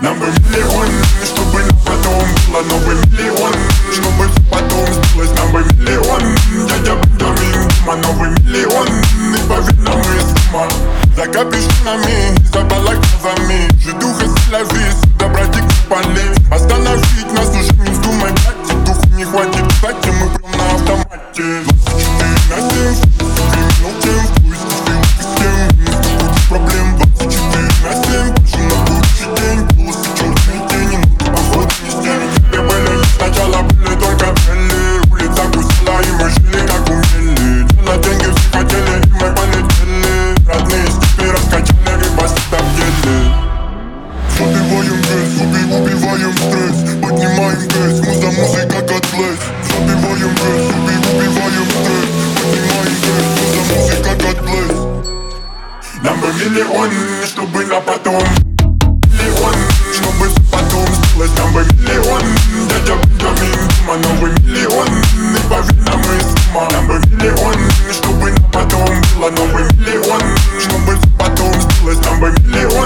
Нам бы миллион, чтобы потом было Новый миллион, чтобы потом сбылось. Нам бы миллион, дядя Бенджамин Дима Новый миллион, и поверь нам из ума За капюшонами, за балаклавами жду с Тель-Авив, добротик в поле Нам бы миллион, чтобы на потом Миллион, чтобы потом сбылось Нам бы миллион, дядя Бенджамин Дима, новый миллион И поверь нам мы с ума Нам бы миллион, чтобы на потом было Новый миллион, чтобы потом сбылось Нам бы миллион,